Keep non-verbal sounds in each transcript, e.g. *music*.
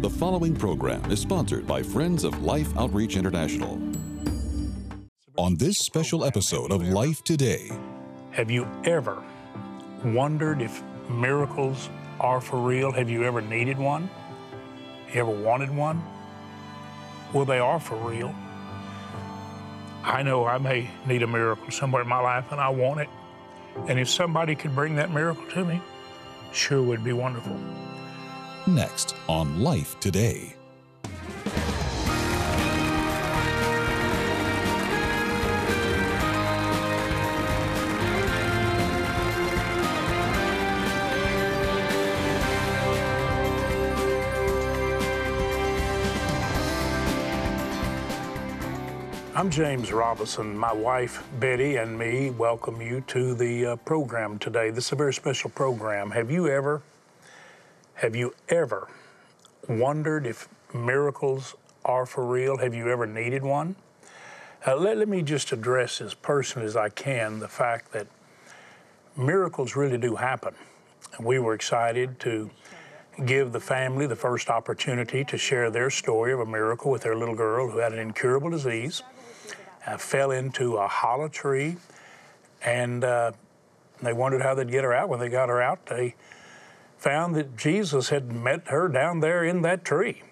The following program is sponsored by Friends of Life Outreach International. On this special episode of Life Today, Have you ever wondered if miracles are for real? Have you ever needed one? You ever wanted one? Well, they are for real. I know I may need a miracle somewhere in my life and I want it. And if somebody could bring that miracle to me, sure would be wonderful. Next on Life Today. I'm James Robison. My wife Betty and me welcome you to the uh, program today. This is a very special program. Have you ever, have you ever wondered if miracles are for real? Have you ever needed one? Uh, let, let me just address as personally as I can the fact that miracles really do happen. We were excited to give the family the first opportunity to share their story of a miracle with their little girl who had an incurable disease, uh, fell into a hollow tree, and uh, they wondered how they'd get her out. When they got her out, they found that Jesus had met her down there in that tree.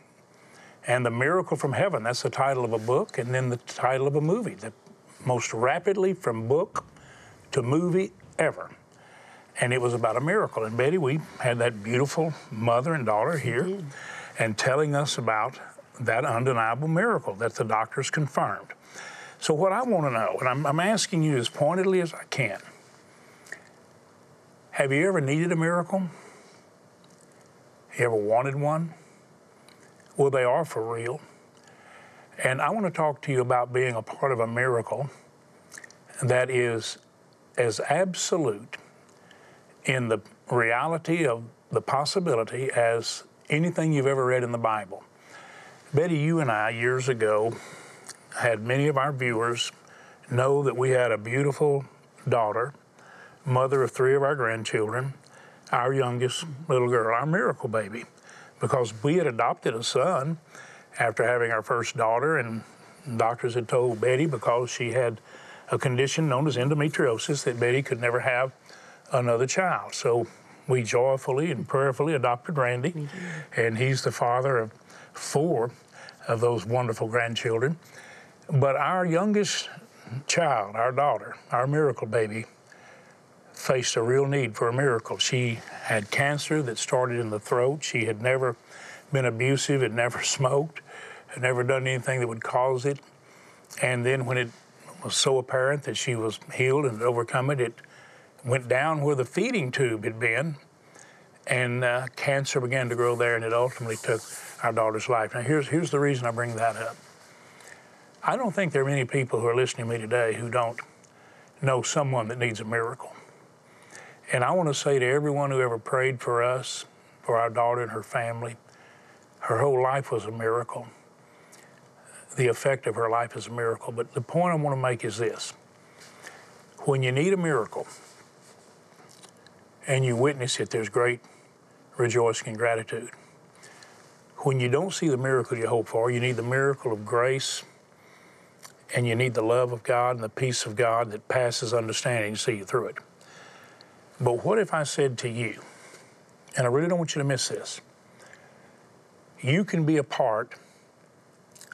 And the miracle from heaven, that's the title of a book, and then the title of a movie, the most rapidly from book to movie ever and it was about a miracle. And Betty, we had that beautiful mother and daughter here and telling us about that undeniable miracle that the doctors confirmed. So, what I want to know, and I'm, I'm asking you as pointedly as I can have you ever needed a miracle? You ever wanted one? Well, they are for real. And I want to talk to you about being a part of a miracle that is as absolute in the reality of the possibility as anything you've ever read in the Bible. Betty, you and I, years ago, had many of our viewers know that we had a beautiful daughter, mother of three of our grandchildren, our youngest little girl, our miracle baby, because we had adopted a son after having our first daughter, and doctors had told Betty because she had a condition known as endometriosis that Betty could never have another child. So we joyfully and prayerfully adopted Randy, and he's the father of four of those wonderful grandchildren. But our youngest child, our daughter, our miracle baby, faced a real need for a miracle. She had cancer that started in the throat. She had never been abusive, had never *laughs* smoked, had never done anything that would cause it. And then when it was so apparent that she was healed and overcome it, it went down where the feeding tube had been, and uh, cancer began to grow there, and it ultimately took our daughter's life. Now, here's, here's the reason I bring that up. I don't think there are many people who are listening to me today who don't know someone that needs a miracle. And I want to say to everyone who ever prayed for us, for our daughter and her family, her whole life was a miracle. The effect of her life is a miracle. But the point I want to make is this when you need a miracle, and you witness it, there's great rejoicing and gratitude. When you don't see the miracle you hope for, you need the miracle of grace and you need the love of God and the peace of God that passes understanding to see you through it. But what if I said to you, and I really don't want you to miss this, you can be a part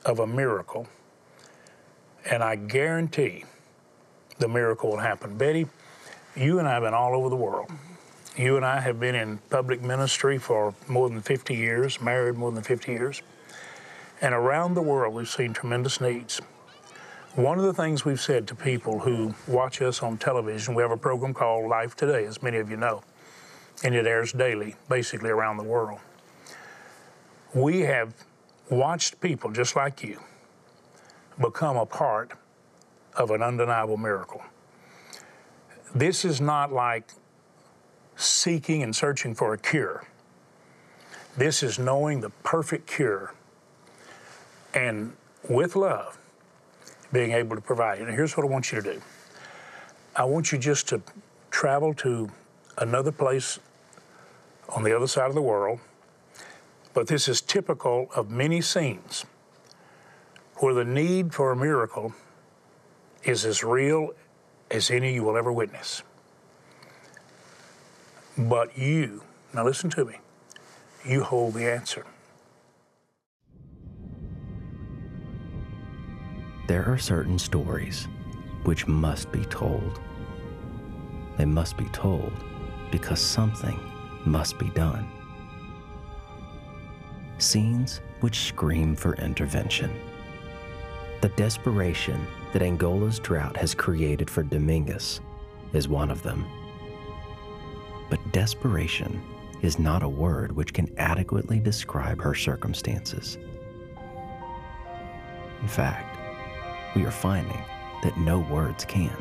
of a miracle, and I guarantee the miracle will happen. Betty, you and I have been all over the world. You and I have been in public ministry for more than 50 years, married more than 50 years. And around the world, we've seen tremendous needs. One of the things we've said to people who watch us on television, we have a program called Life Today, as many of you know, and it airs daily, basically around the world. We have watched people just like you become a part of an undeniable miracle. This is not like seeking and searching for a cure. This is knowing the perfect cure and with love being able to provide. And here's what I want you to do I want you just to travel to another place on the other side of the world But this is typical of many scenes where the need for a miracle is as real as any you will ever witness. But you, now listen to me, you hold the answer. There are certain stories which must be told. They must be told because something must be done. Scenes which scream for intervention. The desperation that Angola's drought has created for Dominguez is one of them. But desperation is not a word which can adequately describe her circumstances. In fact, we are finding that no words can.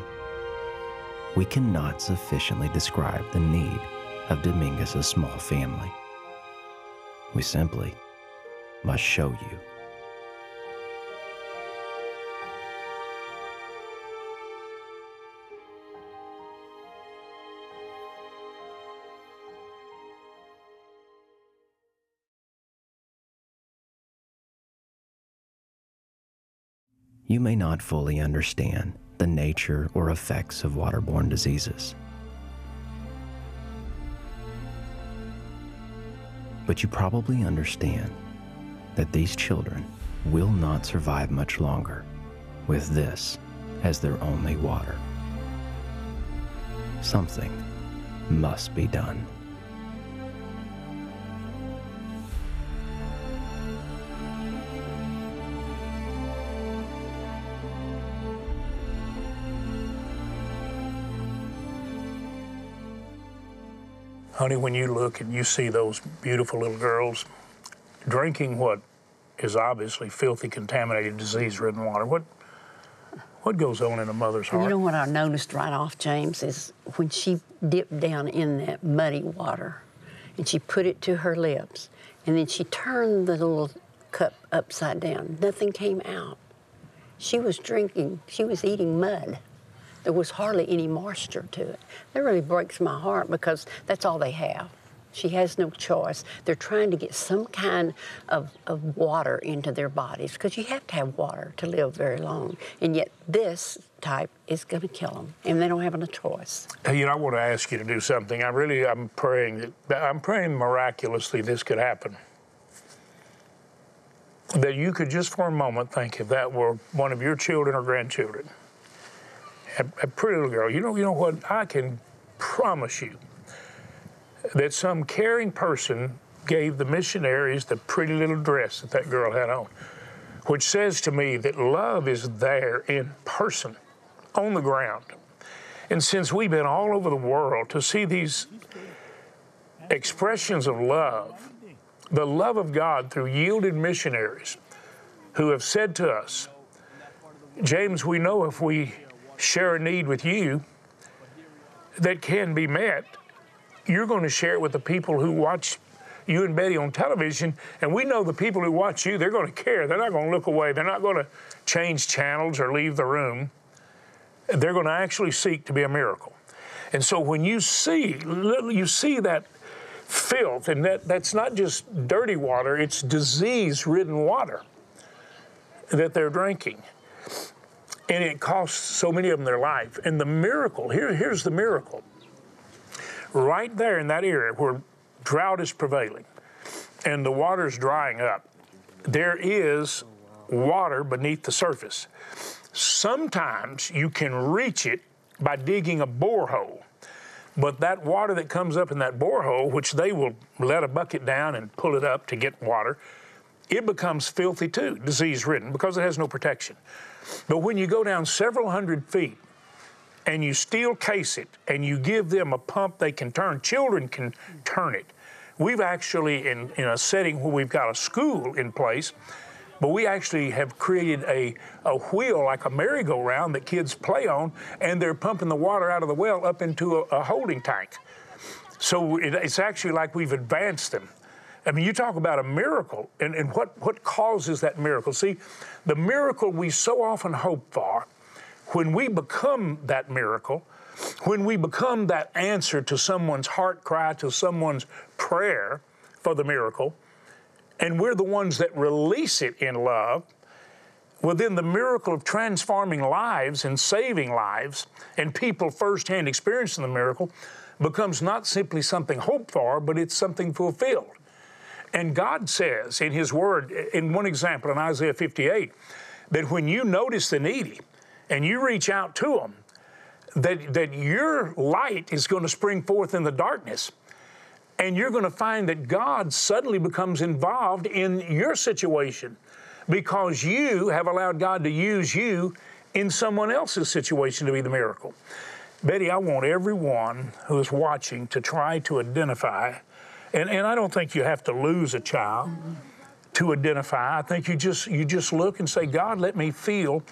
We cannot sufficiently describe the need of Dominguez's small family. We simply must show you. You may not fully understand the nature or effects of waterborne diseases. But you probably understand that these children will not survive much longer with this as their only water. Something must be done. Honey, when you look and you see those beautiful little girls drinking what is obviously filthy, contaminated, disease-ridden water, what what goes on in a mother's heart? You know what I noticed right off, James, is when she dipped down in that muddy water and she put it to her lips and then she turned the little cup upside down, nothing came out. She was drinking, she was eating mud. There was hardly any moisture to it. That really breaks my heart because that's all they have. She has no choice. They're trying to get some kind of, of water into their bodies because you have to have water to live very long. And yet, this type is going to kill them, and they don't have a choice. Hey, you know, I want to ask you to do something. I really, I'm praying that I'm praying miraculously this could happen. That you could just for a moment think if that were one of your children or grandchildren, a, a pretty little girl. You know, you know what? I can promise you that some caring person gave the missionaries the pretty little dress that that girl had on, which says to me that love is there in person, on the ground. And since we've been all over the world to see these expressions of love, the love of God through yielded missionaries who have said to us, James, we know if we share a need with you that can be met, you're going to share it with the people who watch you and Betty on television, and we know the people who watch you, they're going to care. They're not going to look away. They're not going to change channels or leave the room. They're going to actually seek to be a miracle. And so when you see, you see that filth, and that, that's not just dirty water, it's disease-ridden water that they're drinking. And it costs so many of them their life. And the miracle, here, here's the miracle right there in that area where drought is prevailing and the water's drying up, there is water beneath the surface. Sometimes you can reach it by digging a borehole. But that water that comes up in that borehole, which they will let a bucket down and pull it up to get water, it becomes filthy too, disease ridden, because it has no protection. But when you go down several hundred feet and you steel case it and you give them a pump they can turn, children can turn it. We've actually, in, in a setting where we've got a school in place, but we actually have created a, a wheel like a merry-go-round that kids play on, and they're pumping the water out of the well up into a, a holding tank. So it, it's actually like we've advanced them. I mean, you talk about a miracle, and, and what, what causes that miracle? See, the miracle we so often hope for when we become that miracle, when we become that answer to someone's heart cry, to someone's prayer for the miracle, and we're the ones that release it in love, well, then the miracle of transforming lives and saving lives and people firsthand experiencing the miracle becomes not simply something hoped for, but it's something fulfilled. And God says in His Word, in one example in Isaiah 58, that when you notice the needy and you reach out to them, that, that your light is going to spring forth in the darkness. And you're going to find that God suddenly becomes involved in your situation because you have allowed God to use you in someone else's situation to be the miracle. Betty, I want everyone who is watching to try to identify, and, and I don't think you have to lose a child mm-hmm. to identify. I think you just you just look and say, God, let me feel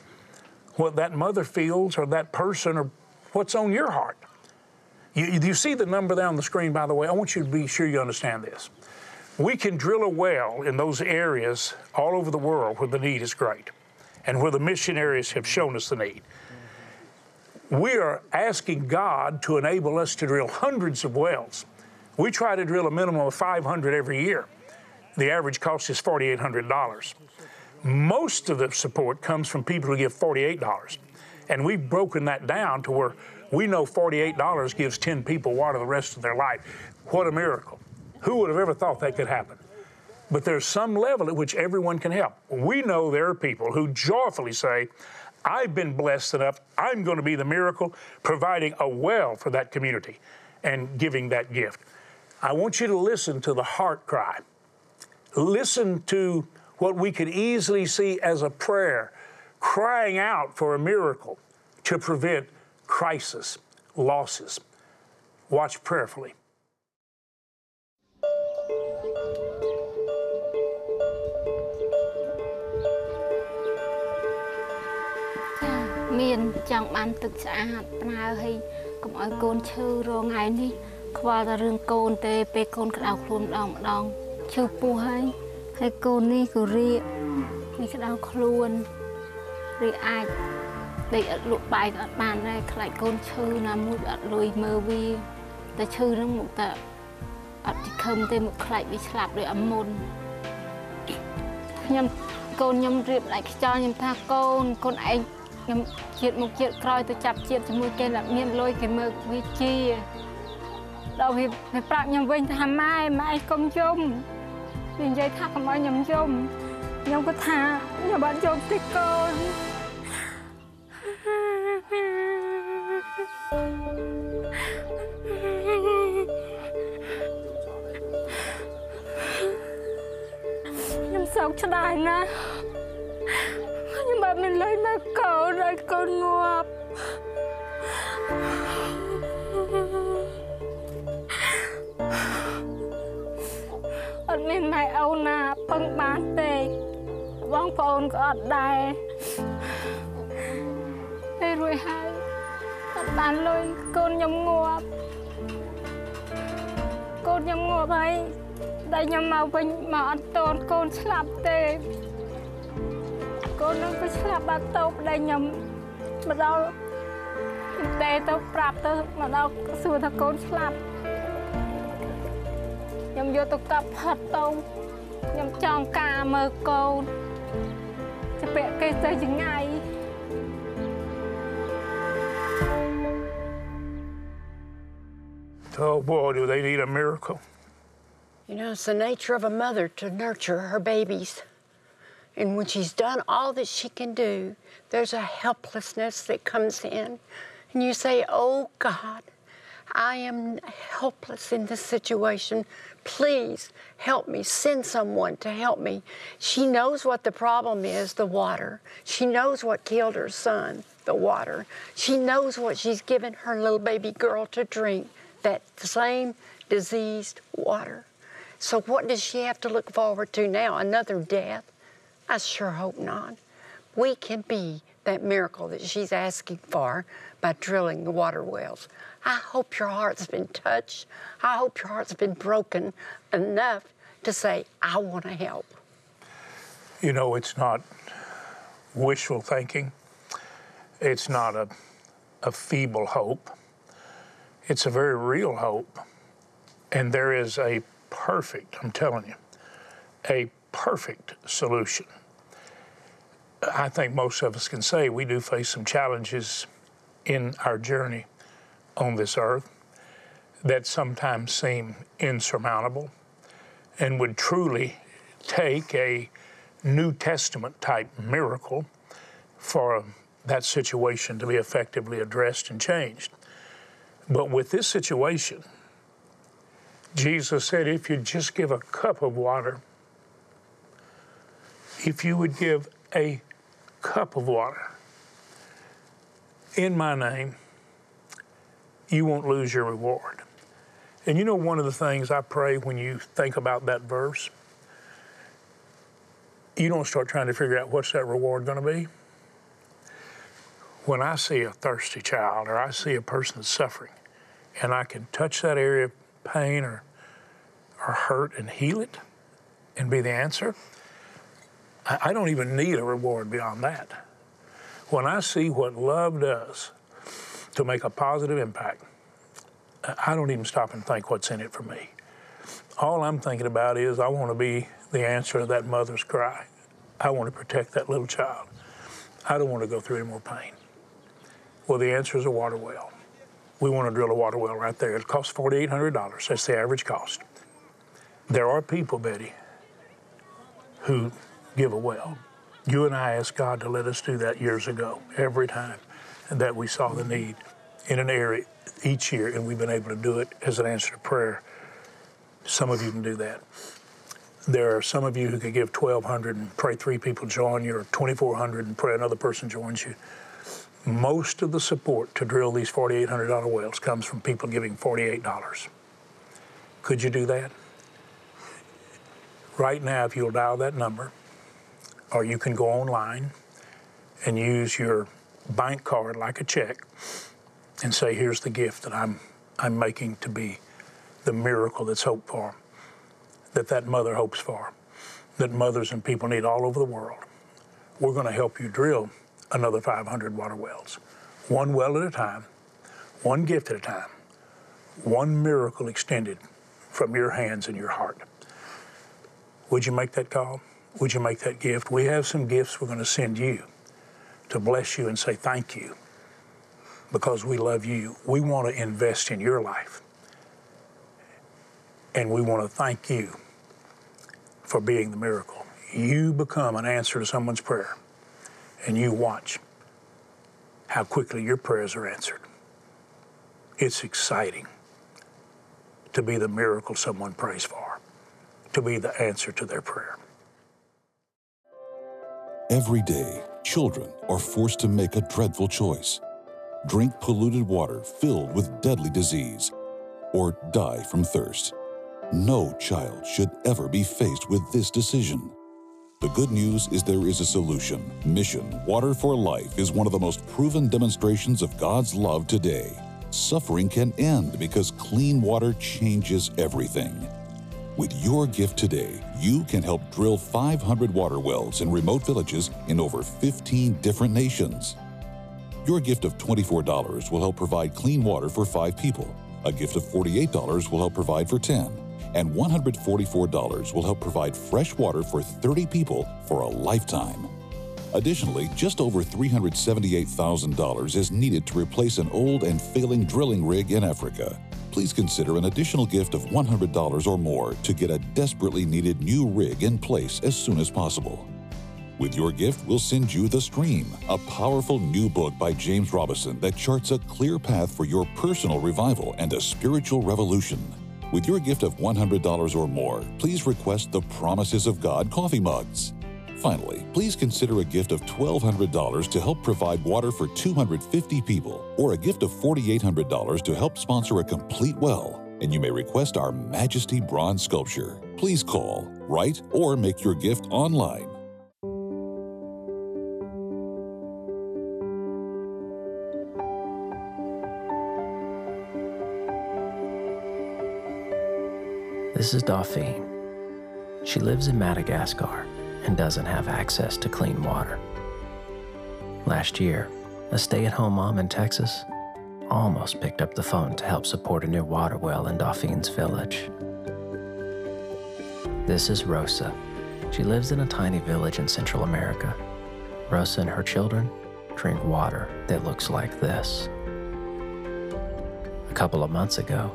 what that mother feels or that person or what's on your heart. You, you see the number there on the screen, by the way? I want you to be sure you understand this. We can drill a well in those areas all over the world where the need is great and where the missionaries have shown us the need. We are asking God to enable us to drill hundreds of wells. We try to drill a minimum of 500 every year. The average cost is $4,800. Most of the support comes from people who give $48. And we've broken that down to where we know $48 gives 10 people water the rest of their life. What a miracle. Who would have ever thought that could happen? But there's some level at which everyone can help. We know there are people who joyfully say, I've been blessed enough, I'm going to be the miracle, providing a well for that community and giving that gift. I want you to listen to the heart cry. Listen to what we could easily see as a prayer crying out for a miracle to prevent crisis, losses. Watch prayerfully. មានចង់បានទឹកស្អាតផ្នើឲ្យកុំឲ្យកូនឈឺរងថ្ងៃនេះ ខ្វល់តែរឿងកូនទេពេលកូនក្តៅខ្លួនម្ដងម្ដងឈឺពោះហើយហើយកូននេះក៏រៀកនេះក្តៅខ្លួនឬអាចដេកអត់លក់បាយក៏អត់បានដែរខ្លាចកូនឈឺណាមួយអត់លុយមើលវាតែឈឺហ្នឹងមកតែអត់ទីខឹមទេមកខ្លាចវាស្លាប់ដោយអមុនខ្ញុំកូនខ្ញុំរៀបដៃខ្យល់ខ្ញុំថាកូនកូនឯងខ្ញុំជាតិមុខជាតិក្រោយទៅចាប់ជាតិជាមួយគេដែលមានលុយគេមើលវាជា ដល់វាវាប្រាប់ខ្ញុំវិញថាម៉ែម៉ែកុំយំវានិយាយថាកុំឲ្យខ្ញុំយំខ្ញុំក៏ថាខ្ញុំបានយំពីកូនខ្ញុំសោកស្ដាយណាស់ខ្ញុំបានមានលុយមកកូនឲ្យកូនងាប់ ត់មានម៉ែអូនណាពឹងបានទេបងប្អូនក៏អត់ដែរពេលរួចហើយអត់បានលុយកូនខ្ញុំងាប់កូនខ្ញុំងាប់ហើយតែខ្ញុំមកវិញមកអត់តូនកូនស្លាប់ទេកូននឹងក៏ស្លាប់បាត់ទៅប្តីខ្ញុំមកដល់តែទៅប្រាប់ទៅមកដល់សួរថាកូនស្លាប់ ខ្ញុំយកទៅកាប់ផាត់ទៅខ្ញុំចង់ការមើលកូនจะពាក់គេទៅចង្អាយ Oh boy, do they need a miracle. You know, it's the nature of a mother to nurture her babies. And when she's done all that she can do, there's a helplessness that comes in. And you say, Oh God, I am helpless in this situation. Please help me. Send someone to help me. She knows what the problem is the water. She knows what killed her son, the water. She knows what she's given her little baby girl to drink, that same diseased water. So, what does she have to look forward to now? Another death? I sure hope not. We can be that miracle that she's asking for by drilling the water wells. I hope your heart's been touched. I hope your heart's been broken enough to say, I want to help. You know, it's not wishful thinking, it's not a, a feeble hope, it's a very real hope. And there is a perfect, I'm telling you, a perfect solution. I think most of us can say we do face some challenges in our journey on this earth that sometimes seem insurmountable and would truly take a New Testament type miracle for that situation to be effectively addressed and changed. But with this situation, Jesus said, if you just give a cup of water, if you would give a cup of water in my name, you won't lose your reward. And you know, one of the things I pray when you think about that verse, you don't start trying to figure out what's that reward going to be. When I see a thirsty child or I see a person suffering and I can touch that area of pain or, or hurt and heal it and be the answer, I, I don't even need a reward beyond that. When I see what love does to make a positive impact, I don't even stop and think what's in it for me. All I'm thinking about is I want to be the answer to that mother's cry. I want to protect that little child. I don't want to go through any more pain. Well, the answer is a water well. We want to drill a water well right there. It costs $4,800. That's the average cost. There are people, Betty, who give a well. You and I asked God to let us do that years ago, every time that we saw the need in an area each year, and we've been able to do it as an answer to prayer. Some of you can do that. There are some of you who could give 1,200 and pray three people join you, or 2,400 and pray another person joins you. Most of the support to drill these $4,800 wells comes from people giving $48. Could you do that? Right now, if you'll dial that number, or you can go online and use your bank card like a check and say, here's the gift that I'm, I'm making to be the miracle that's hoped for, that that mother hopes for, that mothers and people need all over the world. We're going to help you drill another 500 water wells, one well at a time, one gift at a time, one miracle extended from your hands and your heart. Would you make that call? Would you make that gift? We have some gifts we're going to send you to bless you and say thank you because we love you. We want to invest in your life. And we want to thank you for being the miracle. You become an answer to someone's prayer, and you watch how quickly your prayers are answered. It's exciting to be the miracle someone prays for, to be the answer to their prayer. Every day, children are forced to make a dreadful choice drink polluted water filled with deadly disease, or die from thirst. No child should ever be faced with this decision. The good news is there is a solution. Mission Water for Life is one of the most proven demonstrations of God's love today. Suffering can end because clean water changes everything. With your gift today, you can help drill 500 water wells in remote villages in over 15 different nations. Your gift of $24 will help provide clean water for five people. A gift of $48 will help provide for 10. And $144 will help provide fresh water for 30 people for a lifetime. Additionally, just over $378,000 is needed to replace an old and failing drilling rig in Africa please consider an additional gift of $100 or more to get a desperately needed new rig in place as soon as possible. With your gift, we'll send you The Stream, a powerful new book by James Robison that charts a clear path for your personal revival and a spiritual revolution. With your gift of $100 or more, please request the Promises of God coffee mugs. Finally, please consider a gift of $1,200 to help provide water for 250 people, or a gift of $4,800 to help sponsor a complete well, and you may request our Majesty Bronze Sculpture. Please call, write, or make your gift online. This is Dauphine. She lives in Madagascar and doesn't have access to clean water. Last year, a stay at home mom in Texas almost picked up the phone to help support a new water well in Dauphine's village. This is Rosa, She lives in a tiny village in Central America. Rosa and her children drink water that looks like this. A couple of months ago,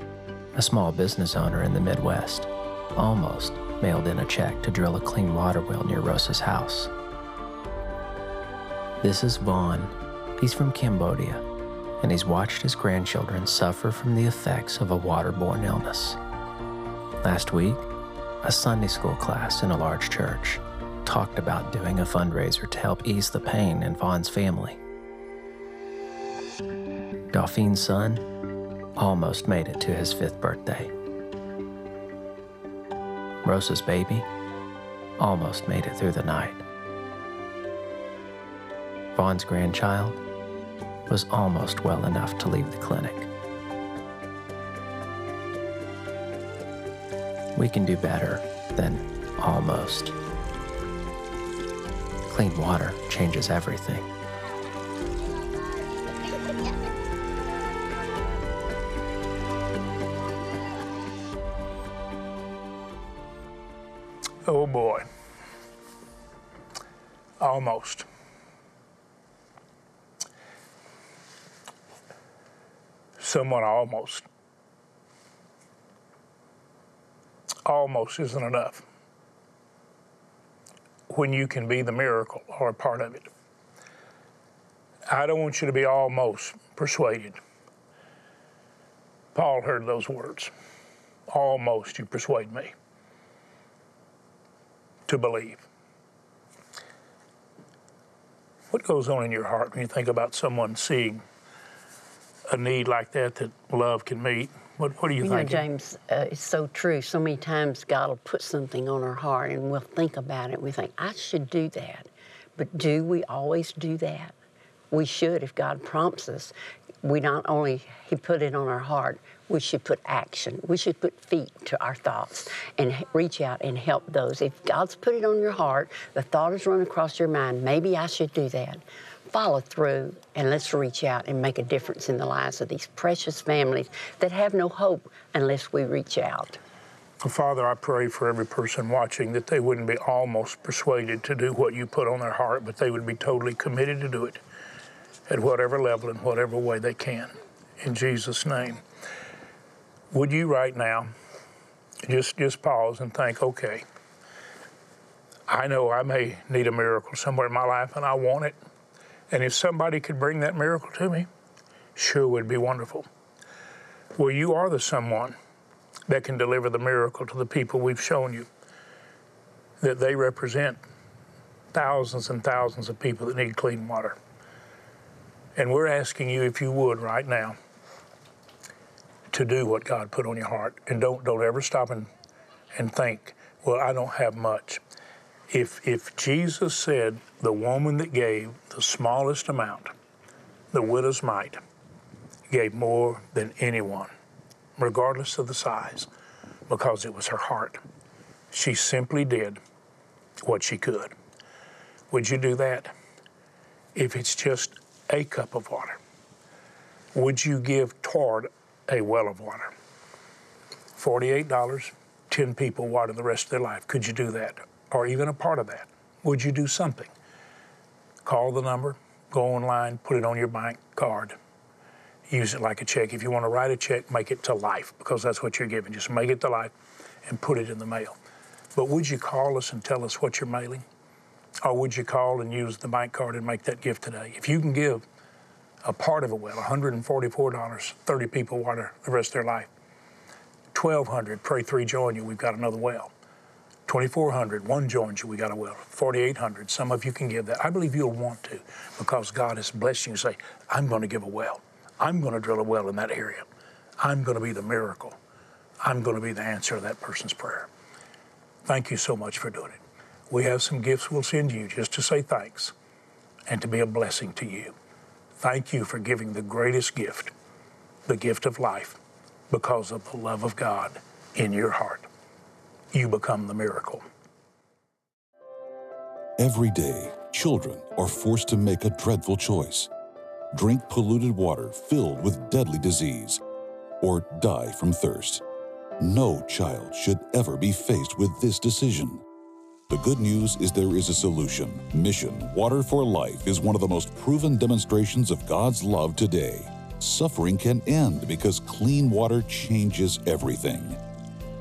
a small business owner in the Midwest almost mailed in a check to drill a clean water well near Rosa's house. This is Vaughn. He's from Cambodia, and he's watched his grandchildren suffer from the effects of a waterborne illness. Last week, a Sunday school class in a large church talked about doing a fundraiser to help ease the pain in Vaughn's family. Dauphine son almost made it to his fifth birthday. Rosa's baby almost made it through the night. Vaughn's grandchild was almost well enough to leave the clinic. We can do better than almost. Clean water changes everything. Oh boy. Almost. Someone almost. Almost isn't enough. When you can be the miracle or a part of it. I don't want you to be almost persuaded. Paul heard those words. Almost you persuade me to believe. What goes on in your heart when you think about someone seeing a need like that that love can meet? What, what do you, You think? know, James, uh, it's so true. So many times God will put something on our heart and we'll think about it. We think, I should do that. But do we always do that? We should if God prompts us. We not only He put it on our heart, we should put action. We should put feet to our thoughts and reach out and help those. If God's put it on your heart, the thought has run across your mind, maybe I should do that. Follow through and let's reach out and make a difference in the lives of these precious families that have no hope unless we reach out. Father, I pray for every person watching that they wouldn't be almost persuaded to do what you put on their heart, but they would be totally committed to do it at whatever level and whatever way they can. In Jesus' name. Would you right now just just pause and think, okay, I know I may need a miracle somewhere in my life and I want it. And if somebody could bring that miracle to me, sure would be wonderful. Well, you are the someone that can deliver the miracle to the people we've shown you. That they represent thousands and thousands of people that need clean water. And we're asking you if you would right now to do what God put on your heart. And don't don't ever stop and, and think, well, I don't have much. If if Jesus said the woman that gave the smallest amount, the widow's mite, gave more than anyone, regardless of the size, because it was her heart. She simply did what she could. Would you do that? If it's just a cup of water, would you give toward a well of water? $48, 10 people water the rest of their life. Could you do that? Or even a part of that? Would you do something? Call the number, go online, put it on your bank card, use it like a check. If you want to write a check, make it to life because that's what you're giving. Just make it to life and put it in the mail. But would you call us and tell us what you're mailing? Or would you call and use the bank card and make that gift today? If you can give a part of a well, $144, 30 people water the rest of their life. 1200 pray three join you, we've got another well. 2400 one joins you, we got a well. 4800 some of you can give that. I believe you'll want to because God has blessed you to say, I'm going to give a well. I'm going to drill a well in that area. I'm going to be the miracle. I'm going to be the answer to that person's prayer. Thank you so much for doing it. We have some gifts we'll send you just to say thanks and to be a blessing to you. Thank you for giving the greatest gift, the gift of life, because of the love of God in your heart. You become the miracle. Every day, children are forced to make a dreadful choice drink polluted water filled with deadly disease, or die from thirst. No child should ever be faced with this decision. The good news is there is a solution. Mission Water for Life is one of the most proven demonstrations of God's love today. Suffering can end because clean water changes everything.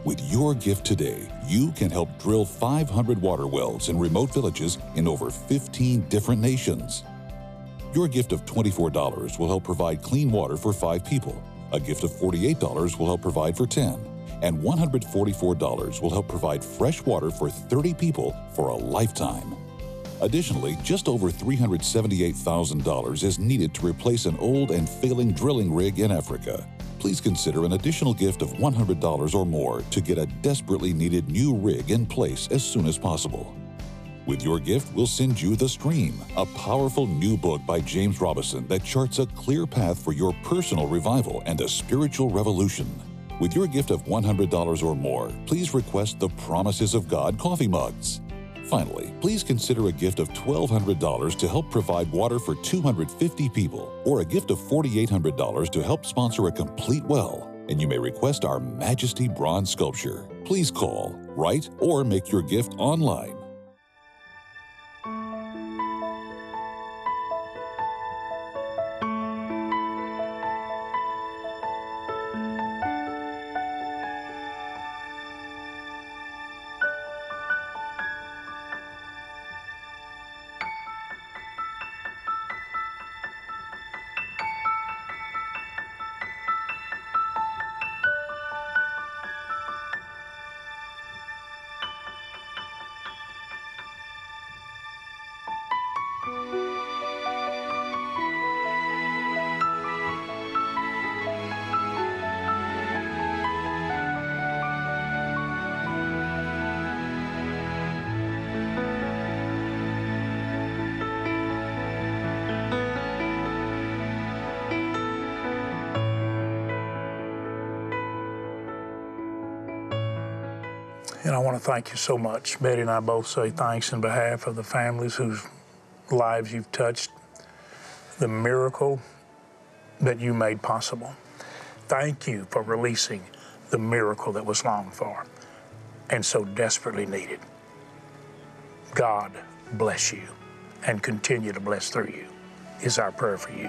With your gift today, you can help drill 500 water wells in remote villages in over 15 different nations. Your gift of $24 will help provide clean water for five people. A gift of $48 will help provide for 10. And $144 will help provide fresh water for 30 people for a lifetime. Additionally, just over $378,000 is needed to replace an old and failing drilling rig in Africa. Please consider an additional gift of $100 or more to get a desperately needed new rig in place as soon as possible. With your gift, we'll send you The Stream, a powerful new book by James Robison that charts a clear path for your personal revival and a spiritual revolution. With your gift of $100 or more, please request the Promises of God coffee mugs. Finally, please consider a gift of $1,200 to help provide water for 250 people, or a gift of $4,800 to help sponsor a complete well. And you may request our Majesty Bronze Sculpture. Please call, write, or make your gift online And I want to thank you so much. Betty and I both say thanks in behalf of the families whose lives you've touched, the miracle that you made possible. Thank you for releasing the miracle that was longed for and so desperately needed. God bless you and continue to bless through you, is our prayer for you.